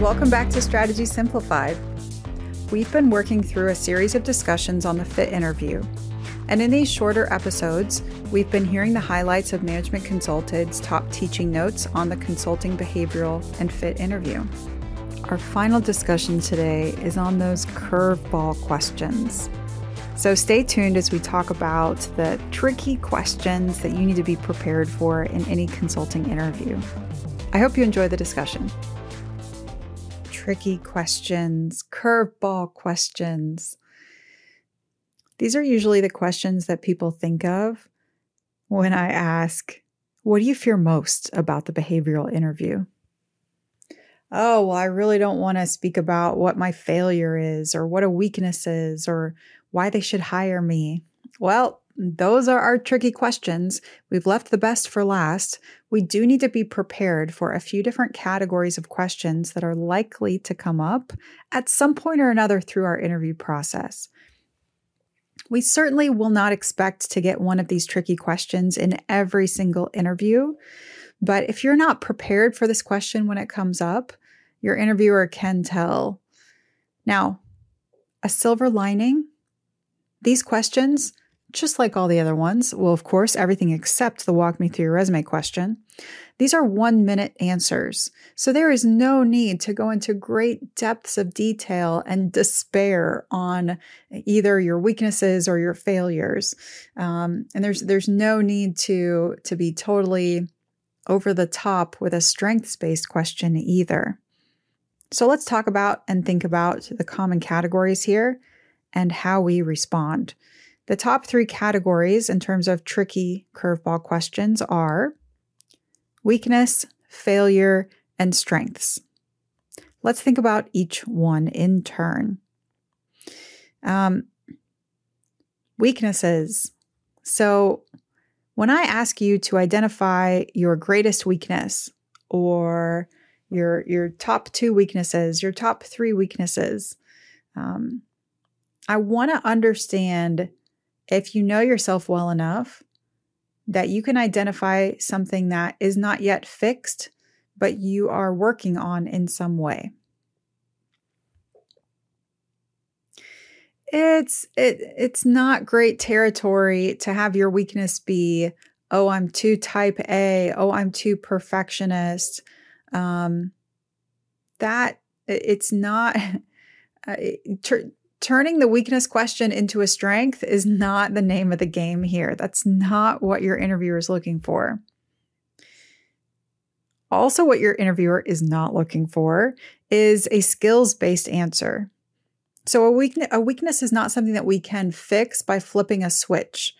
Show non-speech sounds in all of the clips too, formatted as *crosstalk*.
Welcome back to Strategy Simplified. We've been working through a series of discussions on the FIT interview. And in these shorter episodes, we've been hearing the highlights of Management Consulted's top teaching notes on the consulting behavioral and FIT interview. Our final discussion today is on those curveball questions. So stay tuned as we talk about the tricky questions that you need to be prepared for in any consulting interview. I hope you enjoy the discussion tricky questions, curveball questions. These are usually the questions that people think of when I ask, What do you fear most about the behavioral interview? Oh, well, I really don't want to speak about what my failure is or what a weakness is or why they should hire me. Well, those are our tricky questions. We've left the best for last. We do need to be prepared for a few different categories of questions that are likely to come up at some point or another through our interview process. We certainly will not expect to get one of these tricky questions in every single interview. But if you're not prepared for this question when it comes up, your interviewer can tell. Now, a silver lining these questions just like all the other ones. Well, of course, everything except the walk me through your resume question. These are one minute answers. So there is no need to go into great depths of detail and despair on either your weaknesses or your failures. Um, and there's, there's no need to, to be totally over the top with a strengths based question either. So let's talk about and think about the common categories here and how we respond. The top three categories in terms of tricky curveball questions are weakness, failure, and strengths. Let's think about each one in turn. Um, weaknesses. So, when I ask you to identify your greatest weakness or your your top two weaknesses, your top three weaknesses, um, I want to understand if you know yourself well enough that you can identify something that is not yet fixed, but you are working on in some way. It's it it's not great territory to have your weakness be, oh, I'm too type A, oh, I'm too perfectionist. Um, that it's not. *laughs* Uh, turning the weakness question into a strength is not the name of the game here. That's not what your interviewer is looking for. Also, what your interviewer is not looking for is a skills based answer. So, a weakness, a weakness is not something that we can fix by flipping a switch.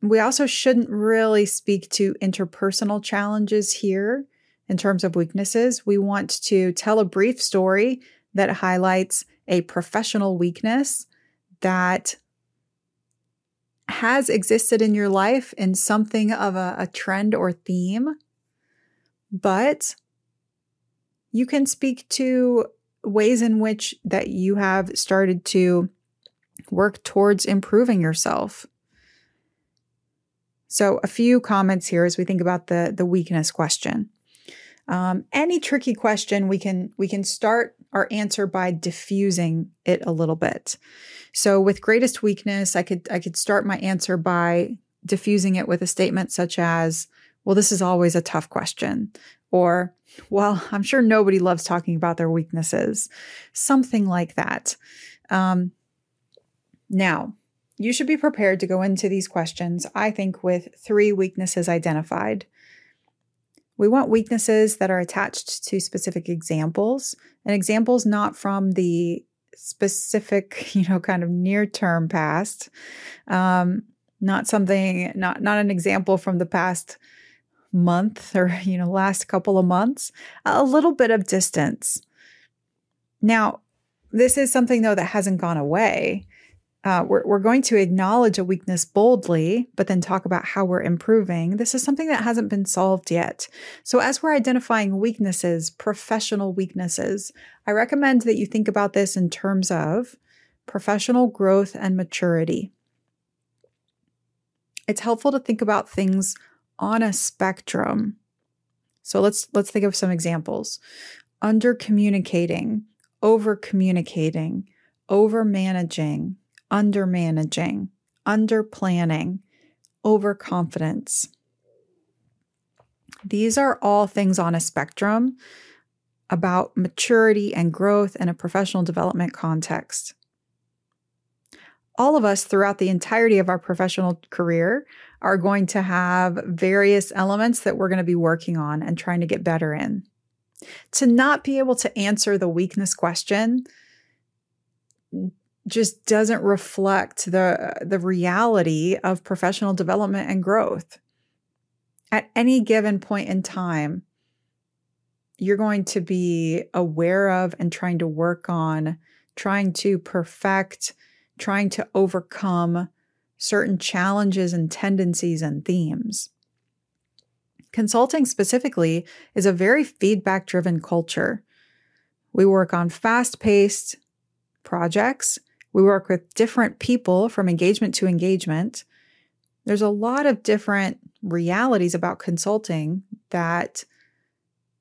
We also shouldn't really speak to interpersonal challenges here in terms of weaknesses. We want to tell a brief story that highlights a professional weakness that has existed in your life in something of a, a trend or theme, but you can speak to ways in which that you have started to work towards improving yourself. So, a few comments here as we think about the the weakness question. Um, any tricky question, we can we can start our answer by diffusing it a little bit. So with greatest weakness, I could I could start my answer by diffusing it with a statement such as, "Well, this is always a tough question," or "Well, I'm sure nobody loves talking about their weaknesses," something like that. Um, now, you should be prepared to go into these questions. I think with three weaknesses identified. We want weaknesses that are attached to specific examples and examples not from the specific, *laughs* you know, kind of near term past. Um, not something, not, not an example from the past month or, *laughs* you know, last couple of months, a little bit of distance. Now, this is something though that hasn't gone away uh, we're, we're going to acknowledge a weakness boldly, but then talk about how we're improving. This is something that hasn't been solved yet. So, as we're identifying weaknesses, professional weaknesses, I recommend that you think about this in terms of professional growth and maturity. It's helpful to think about things on a spectrum. So let's let's think of some examples. Under communicating, over communicating, over managing, under managing, under planning, overconfidence. These are all things on a spectrum about maturity and growth in a professional development context. All of us throughout the entirety of our professional career are going to have various elements that we're going to be working on and trying to get better in. To not be able to answer the weakness question just doesn't reflect the the reality of professional development and growth. At any given point in time, you're going to be aware of and trying to work on, trying to perfect, trying to overcome certain challenges and tendencies and themes. Consulting specifically is a very feedback driven culture. We work on fast paced projects we work with different people from engagement to engagement. There's a lot of different realities about consulting that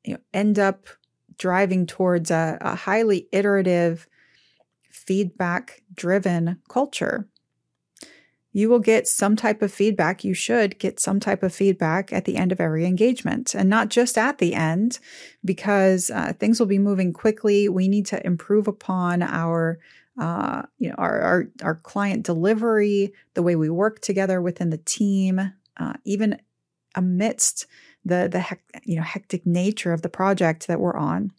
you know, end up driving towards a, a highly iterative, feedback driven culture. You will get some type of feedback. You should get some type of feedback at the end of every engagement and not just at the end because uh, things will be moving quickly. We need to improve upon our uh, you know, our, our, our client delivery, the way we work together within the team, uh, even amidst the the hec- you know hectic nature of the project that we're on.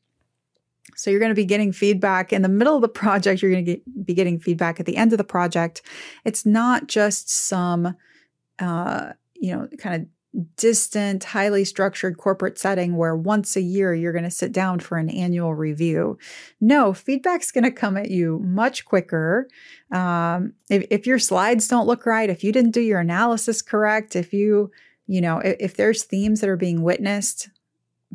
So you're going to be getting feedback in the middle of the project. You're going to get, be getting feedback at the end of the project. It's not just some, uh, you know, kind of distant, highly structured corporate setting where once a year you're going to sit down for an annual review. No, feedback's going to come at you much quicker. Um, if, if your slides don't look right, if you didn't do your analysis correct, if you, you know, if, if there's themes that are being witnessed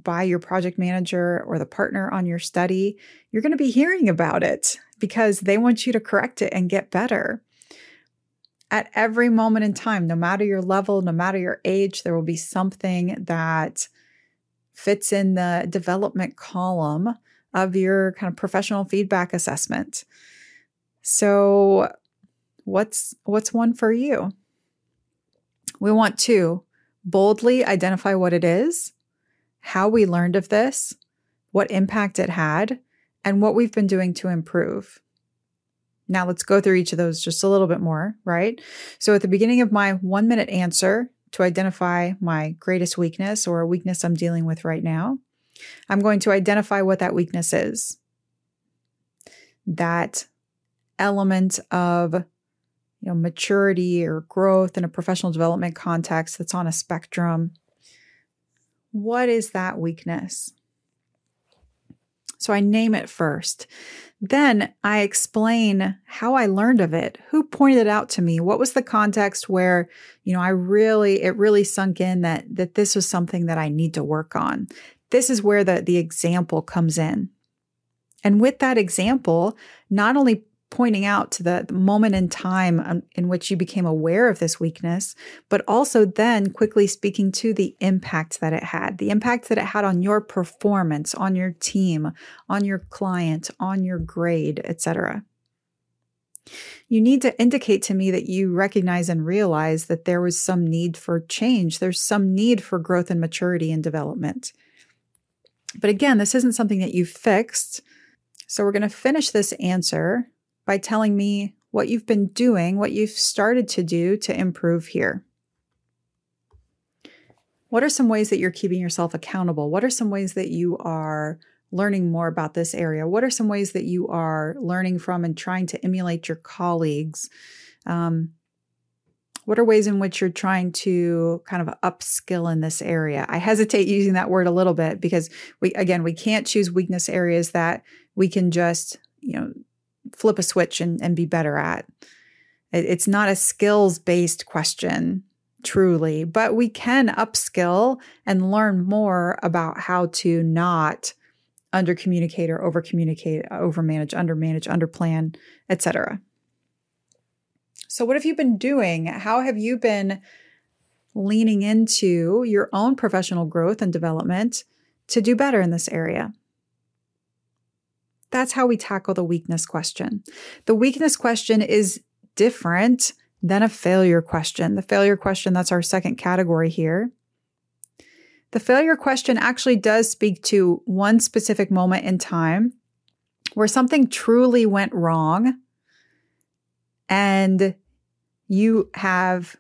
by your project manager or the partner on your study, you're going to be hearing about it because they want you to correct it and get better at every moment in time, no matter your level, no matter your age, there will be something that fits in the development column of your kind of professional feedback assessment. So, what's what's one for you? We want to boldly identify what it is, how we learned of this, what impact it had, and what we've been doing to improve. Now let's go through each of those just a little bit more, right? So at the beginning of my one minute answer to identify my greatest weakness or a weakness I'm dealing with right now, I'm going to identify what that weakness is. That element of you know maturity or growth in a professional development context that's on a spectrum. What is that weakness? So I name it first. Then I explain how I learned of it, who pointed it out to me, what was the context where, you know, I really, it really sunk in that, that this was something that I need to work on. This is where the, the example comes in. And with that example, not only pointing out to the, the moment in time um, in which you became aware of this weakness, but also then quickly speaking to the impact that it had, the impact that it had on your performance, on your team, on your client, on your grade, etc. You need to indicate to me that you recognize and realize that there was some need for change. There's some need for growth and maturity and development. But again, this isn't something that you fixed. So we're going to finish this answer by telling me what you've been doing, what you've started to do to improve here. What are some ways that you're keeping yourself accountable? What are some ways that you are learning more about this area? What are some ways that you are learning from and trying to emulate your colleagues? Um, what are ways in which you're trying to kind of upskill in this area? I hesitate using that word a little bit because we, again, we can't choose weakness areas that we can just, you know, flip a switch and, and be better at. It's not a skills based question, truly, but we can upskill and learn more about how to not under communicate or over communicate, over manage, under manage, under plan, etc. So, what have you been doing? How have you been leaning into your own professional growth and development to do better in this area. That's how we tackle the weakness question. The weakness question is different than a failure question. The failure question, that's our second category here. The failure question actually does speak to one specific moment in time where something truly went wrong and you have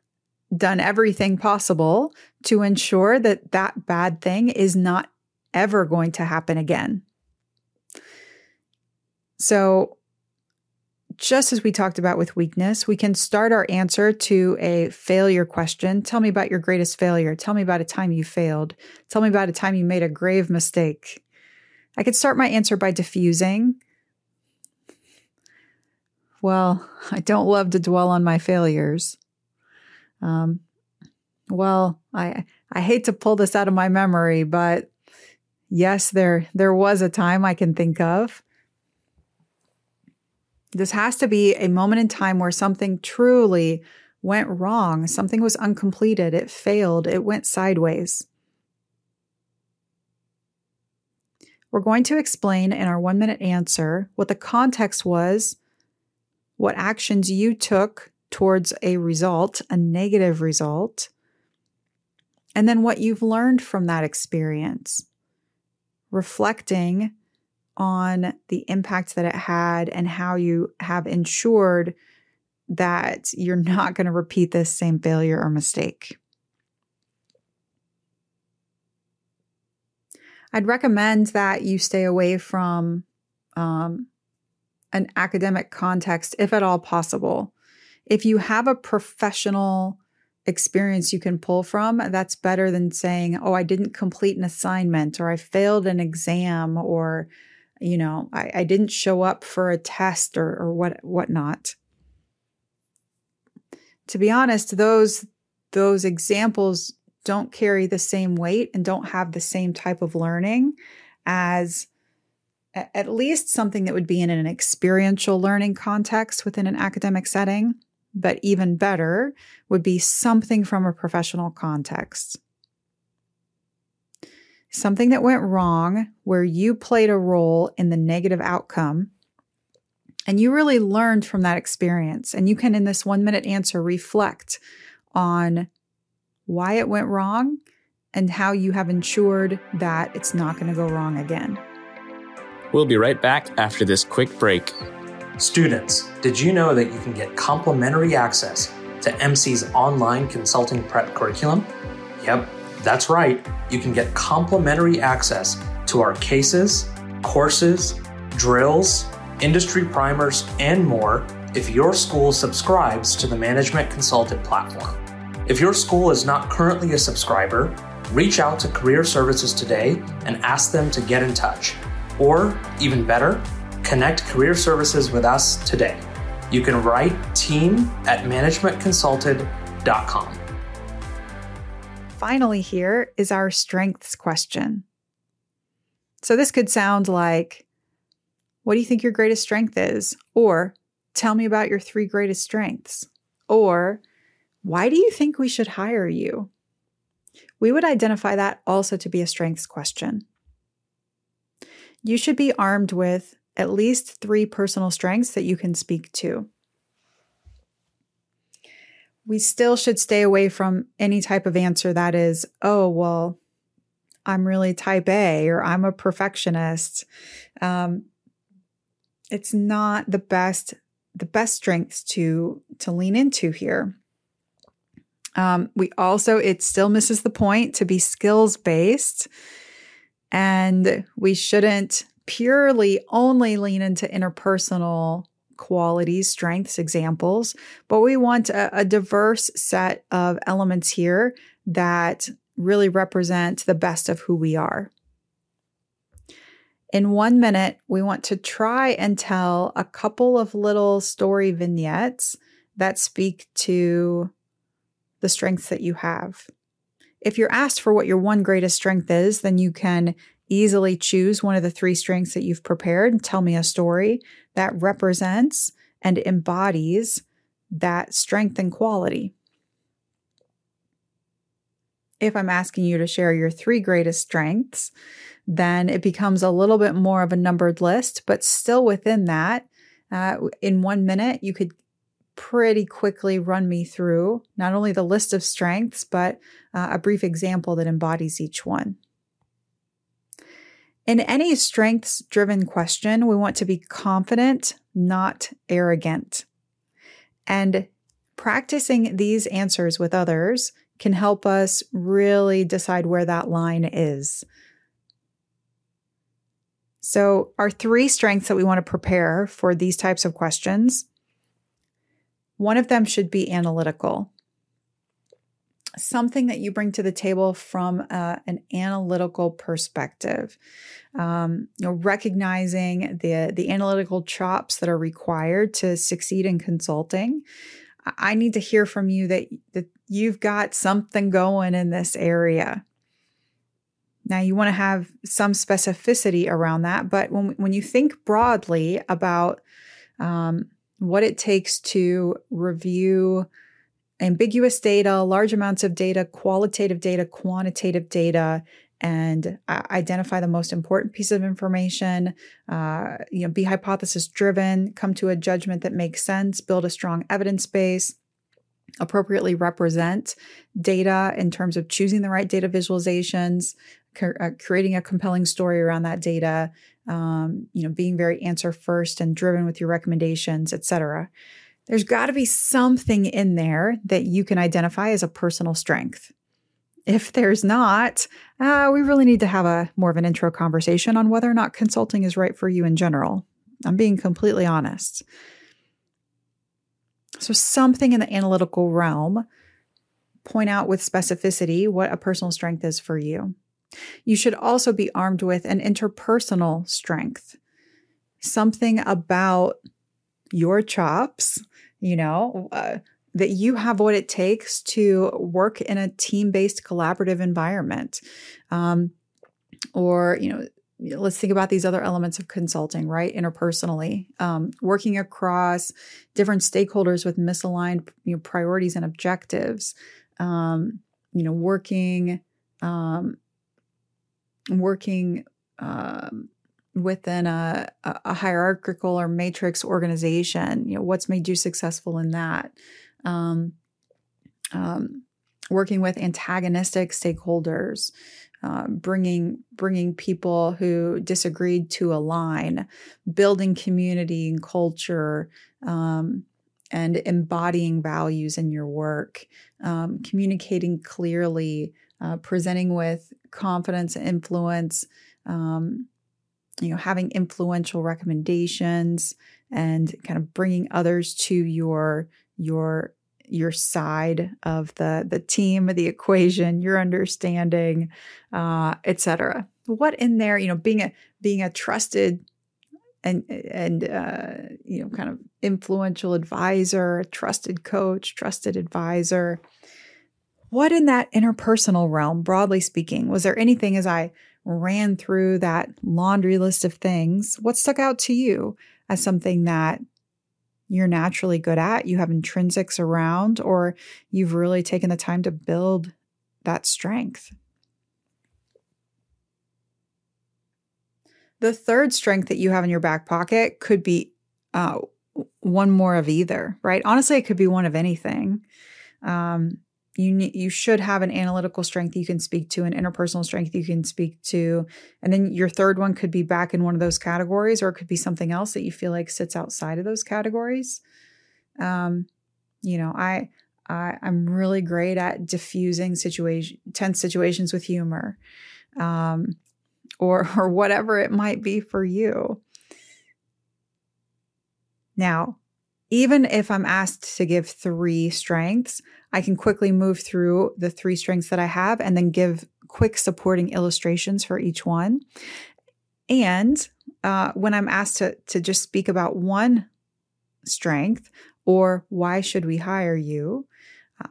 done everything possible to ensure that that bad thing is not ever going to happen again. So, just as we talked about with weakness, we can start our answer to a failure question. Tell me about your greatest failure. Tell me about a time you failed. Tell me about a time you made a grave mistake. I could start my answer by diffusing. Well, I don't love to dwell on my failures. Um, well, I I hate to pull this out of my memory, but yes, there there was a time I can think of. This has to be a moment in time where something truly went wrong, something was uncompleted, it failed, it went sideways. We're going to explain in our 1-minute answer what the context was, what actions you took towards a result, a negative result, and then what you've learned from that experience, reflecting on the impact that it had and how you have ensured that you're not going to repeat this same failure or mistake. I'd recommend that you stay away from um, an academic context if at all possible if you have a professional experience you can pull from, that's better than saying, oh, I didn't complete an assignment or I failed an exam or, you know, I, I didn't show up for a test or, or what whatnot. To be honest, those those examples don't carry the same weight and don't have the same type of learning as at least something that would be in an experiential learning context within an academic setting but even better would be something from a professional context. Something that went wrong where you played a role in the negative outcome and you really learned from that experience. And you can, in this one minute answer, reflect on why it went wrong and how you have ensured that it's not going to go wrong again. We'll be right back after this quick break. Students, did you know that you can get complimentary access to MC's online consulting prep curriculum? Yep, that's right. You can get complimentary access to our cases, courses, drills, industry primers, and more if your school subscribes to the Management Consulted platform. If your school is not currently a subscriber, reach out to Career Services today and ask them to get in touch. Or, even better, Connect career services with us today. You can write team at managementconsulted.com. Finally, here is our strengths question. So, this could sound like, What do you think your greatest strength is? Or, Tell me about your three greatest strengths. Or, Why do you think we should hire you? We would identify that also to be a strengths question. You should be armed with at least three personal strengths that you can speak to. We still should stay away from any type of answer that is, oh, well, I'm really type A or I'm a perfectionist. Um, it's not the best the best strengths to to lean into here. Um, we also it still misses the point to be skills based, and we shouldn't purely only lean into interpersonal qualities, strengths, examples, but we want a, a, diverse set of elements here that really represent the best of who we are. In one minute, we want to try and tell a couple of little story vignettes that speak to the strengths that you have. If you're asked for what your one greatest strength is, then you can easily choose one of the three strengths that you've prepared and tell me a story that represents and embodies that strength and quality. If I'm asking you to share your three greatest strengths, then it becomes a little bit more of a numbered list, but still within that, uh, in one minute, you could pretty quickly run me through not only the list of strengths, but uh, a brief example that embodies each one. In any strengths driven question, we want to be confident, not arrogant. And practicing these answers with others can help us really decide where that line is. So, our three strengths that we want to prepare for these types of questions one of them should be analytical. Something that you bring to the table from uh, an analytical perspective, um, you know, recognizing the the analytical chops that are required to succeed in consulting. I need to hear from you that that you've got something going in this area. Now you want to have some specificity around that, but when when you think broadly about um, what it takes to review ambiguous data, large amounts of data, qualitative data, quantitative data, and uh, identify the most important piece of information. Uh, you know, be hypothesis driven, come to a judgment that makes sense, build a strong evidence base, appropriately represent data in terms of choosing the right data visualizations, uh, creating a compelling story around that data, um, you know, being very answer first and driven with your recommendations, etc. There's got to be something in there that you can identify as a personal strength. If there's not, uh, we really need to have a more of an intro conversation on whether or not consulting is right for you in general. I'm being completely honest. So, something in the analytical realm, point out with specificity what a personal strength is for you. You should also be armed with an interpersonal strength, something about your chops, you know, uh, that you have what it takes to work in a team based collaborative environment. Um, or, you know, let's think about these other elements of consulting, right? Interpersonally, um, working across different stakeholders with misaligned you know, priorities and objectives. Um, you know, working um, working um, within a, a, hierarchical or matrix organization you know what's made you successful in that? Um, um, working with antagonistic stakeholders uh, bringing bringing people who disagreed to align building community and culture um, and embodying values in your work um, communicating clearly uh, presenting with confidence, influence, um, you know, having influential recommendations and kind of bringing others to your your your side of the the team, of the equation, your understanding, uh, etc. What in there, you know, being a being a trusted and and uh, you know, kind of influential advisor, trusted coach, trusted advisor. What in that interpersonal realm, broadly speaking, was there anything as I ran through that laundry list of things? What stuck out to you as something that you're naturally good at, you have intrinsics around, or you've really taken the time to build that strength? The third strength that you have in your back pocket could be uh, one more of either, right? Honestly, it could be one of anything. Um, you you should have an analytical strength you can speak to an interpersonal strength you can speak to and then your third one could be back in one of those categories or it could be something else that you feel like sits outside of those categories. Um you know i i i'm really great at diffusing situation tense situations with humor um or or whatever it might be for you. Now even if I'm asked to give three strengths, I can quickly move through the three strengths that I have and then give quick supporting illustrations for each one. And uh, when I'm asked to, to just speak about one strength or why should we hire you,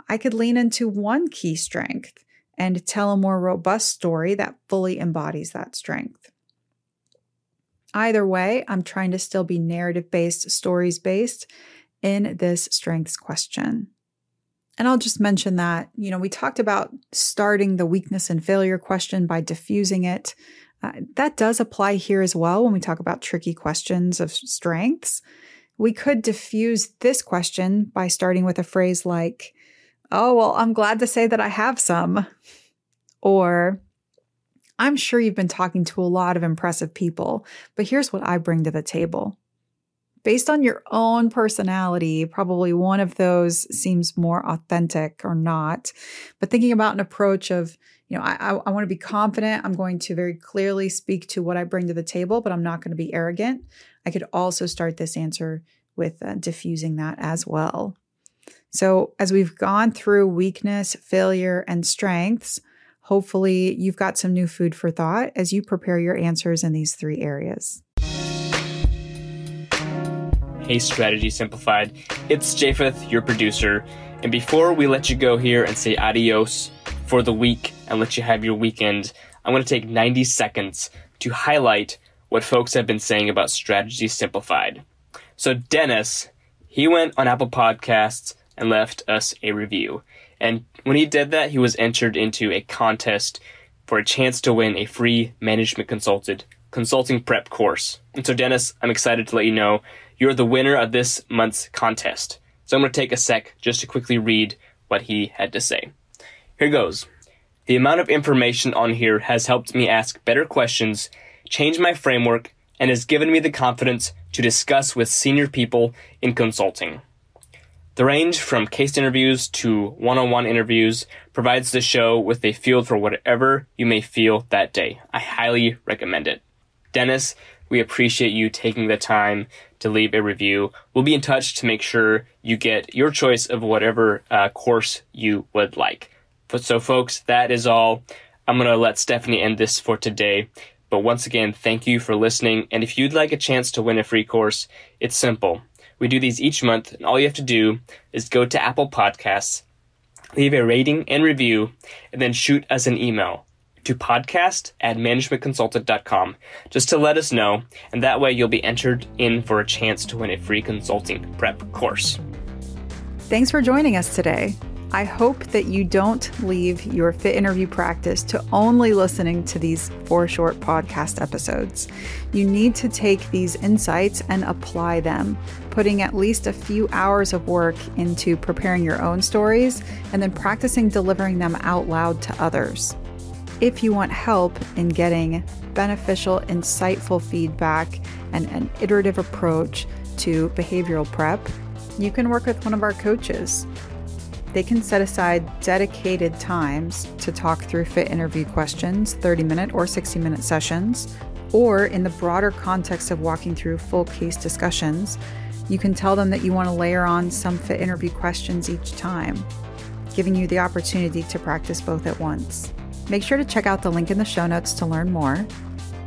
I could lean into one key strength and tell a more robust story that fully embodies that strength. Either way, I'm trying to still be narrative based, stories based in this strengths question. And I'll just mention that, you know, we talked about starting the weakness and failure question by diffusing it. Uh, that does apply here as well when we talk about tricky questions of strengths. We could diffuse this question by starting with a phrase like, Oh, well, I'm glad to say that I have some. Or, I'm sure you've been talking to a lot of impressive people, but here's what I bring to the table based on your own personality, probably one of those seems more authentic or not. But thinking about an approach of, you know, I, I, I want to be confident. I'm going to very clearly speak to what I bring to the table, but I'm not going to be arrogant. I could also start this answer with uh, diffusing that as well. So, as we've gone through weakness, failure, and strengths, hopefully you've got some new food for thought as you prepare your answers in these three areas. Hey Strategy Simplified. It's Japheth, your producer. And before we let you go here and say adios for the week and let you have your weekend, I'm going to take 90 seconds to highlight what folks have been saying about Strategy Simplified. So, Dennis, he went on Apple Podcasts and left us a review. And when he did that, he was entered into a contest for a chance to win a free management consulted consulting prep course. And so, Dennis, I'm excited to let you know you're the winner of this month's contest. So I'm going to take a sec just to quickly read what he had to say. Here goes. The amount of information on here has helped me ask better questions, change my framework, and has given me the confidence to discuss with senior people in consulting. The range from case interviews to one on one interviews provides the show with a field for whatever you may feel that day. I highly recommend it. Dennis, we appreciate you taking the time to leave a review. We'll be in touch to make sure you get your choice of whatever uh, course you would like. But so, folks, that is all. I'm going to let Stephanie end this for today. But once again, thank you for listening. And if you'd like a chance to win a free course, it's simple. We do these each month, and all you have to do is go to Apple Podcasts, leave a rating and review, and then shoot us an email to podcast at managementconsulted.com just to let us know, and that way you'll be entered in for a chance to win a free consulting prep course. Thanks for joining us today. I hope that you don't leave your fit interview practice to only listening to these four short podcast episodes. You need to take these insights and apply them, putting at least a few hours of work into preparing your own stories and then practicing delivering them out loud to others. If you want help in getting beneficial, insightful feedback and an iterative approach to behavioral prep, you can work with one of our coaches. They can set aside dedicated times to talk through fit interview questions, 30 minute or 60 minute sessions, or in the broader context of walking through full case discussions, you can tell them that you want to layer on some fit interview questions each time, giving you the opportunity to practice both at once. Make sure to check out the link in the show notes to learn more,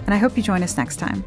and I hope you join us next time.